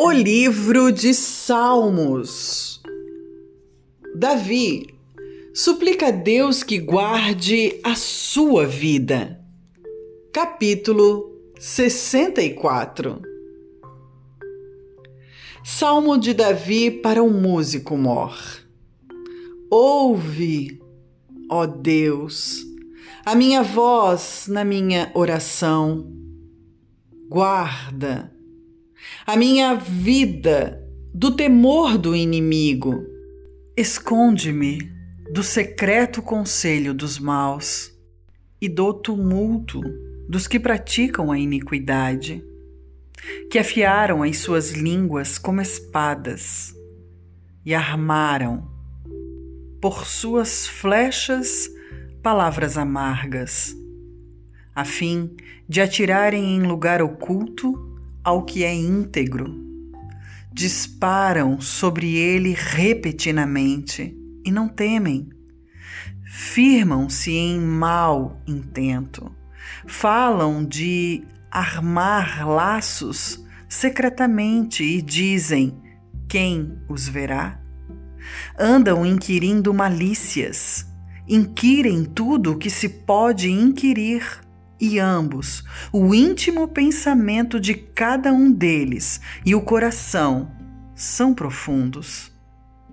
O livro de Salmos. Davi suplica a Deus que guarde a sua vida. Capítulo 64. Salmo de Davi para o músico mor. Ouve, ó Deus, a minha voz na minha oração. Guarda a minha vida do temor do inimigo. Esconde-me do secreto conselho dos maus e do tumulto dos que praticam a iniquidade, que afiaram as suas línguas como espadas e armaram por suas flechas palavras amargas, a fim de atirarem em lugar oculto ao que é íntegro. Disparam sobre ele repentinamente e não temem. Firmam-se em mau intento. Falam de armar laços secretamente e dizem: quem os verá? Andam inquirindo malícias, inquirem tudo o que se pode inquirir e ambos, o íntimo pensamento de cada um deles e o coração são profundos.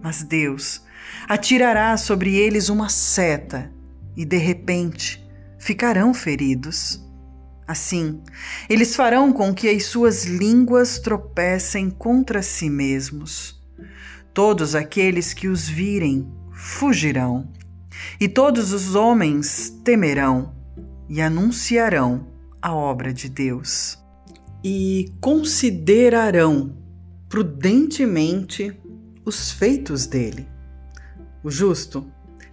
Mas Deus atirará sobre eles uma seta e de repente ficarão feridos. Assim, eles farão com que as suas línguas tropecem contra si mesmos. Todos aqueles que os virem fugirão, e todos os homens temerão e anunciarão a obra de Deus. E considerarão prudentemente os feitos dele. O justo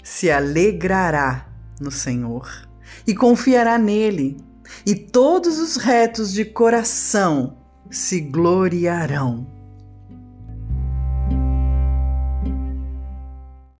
se alegrará no Senhor e confiará nele, e todos os retos de coração se gloriarão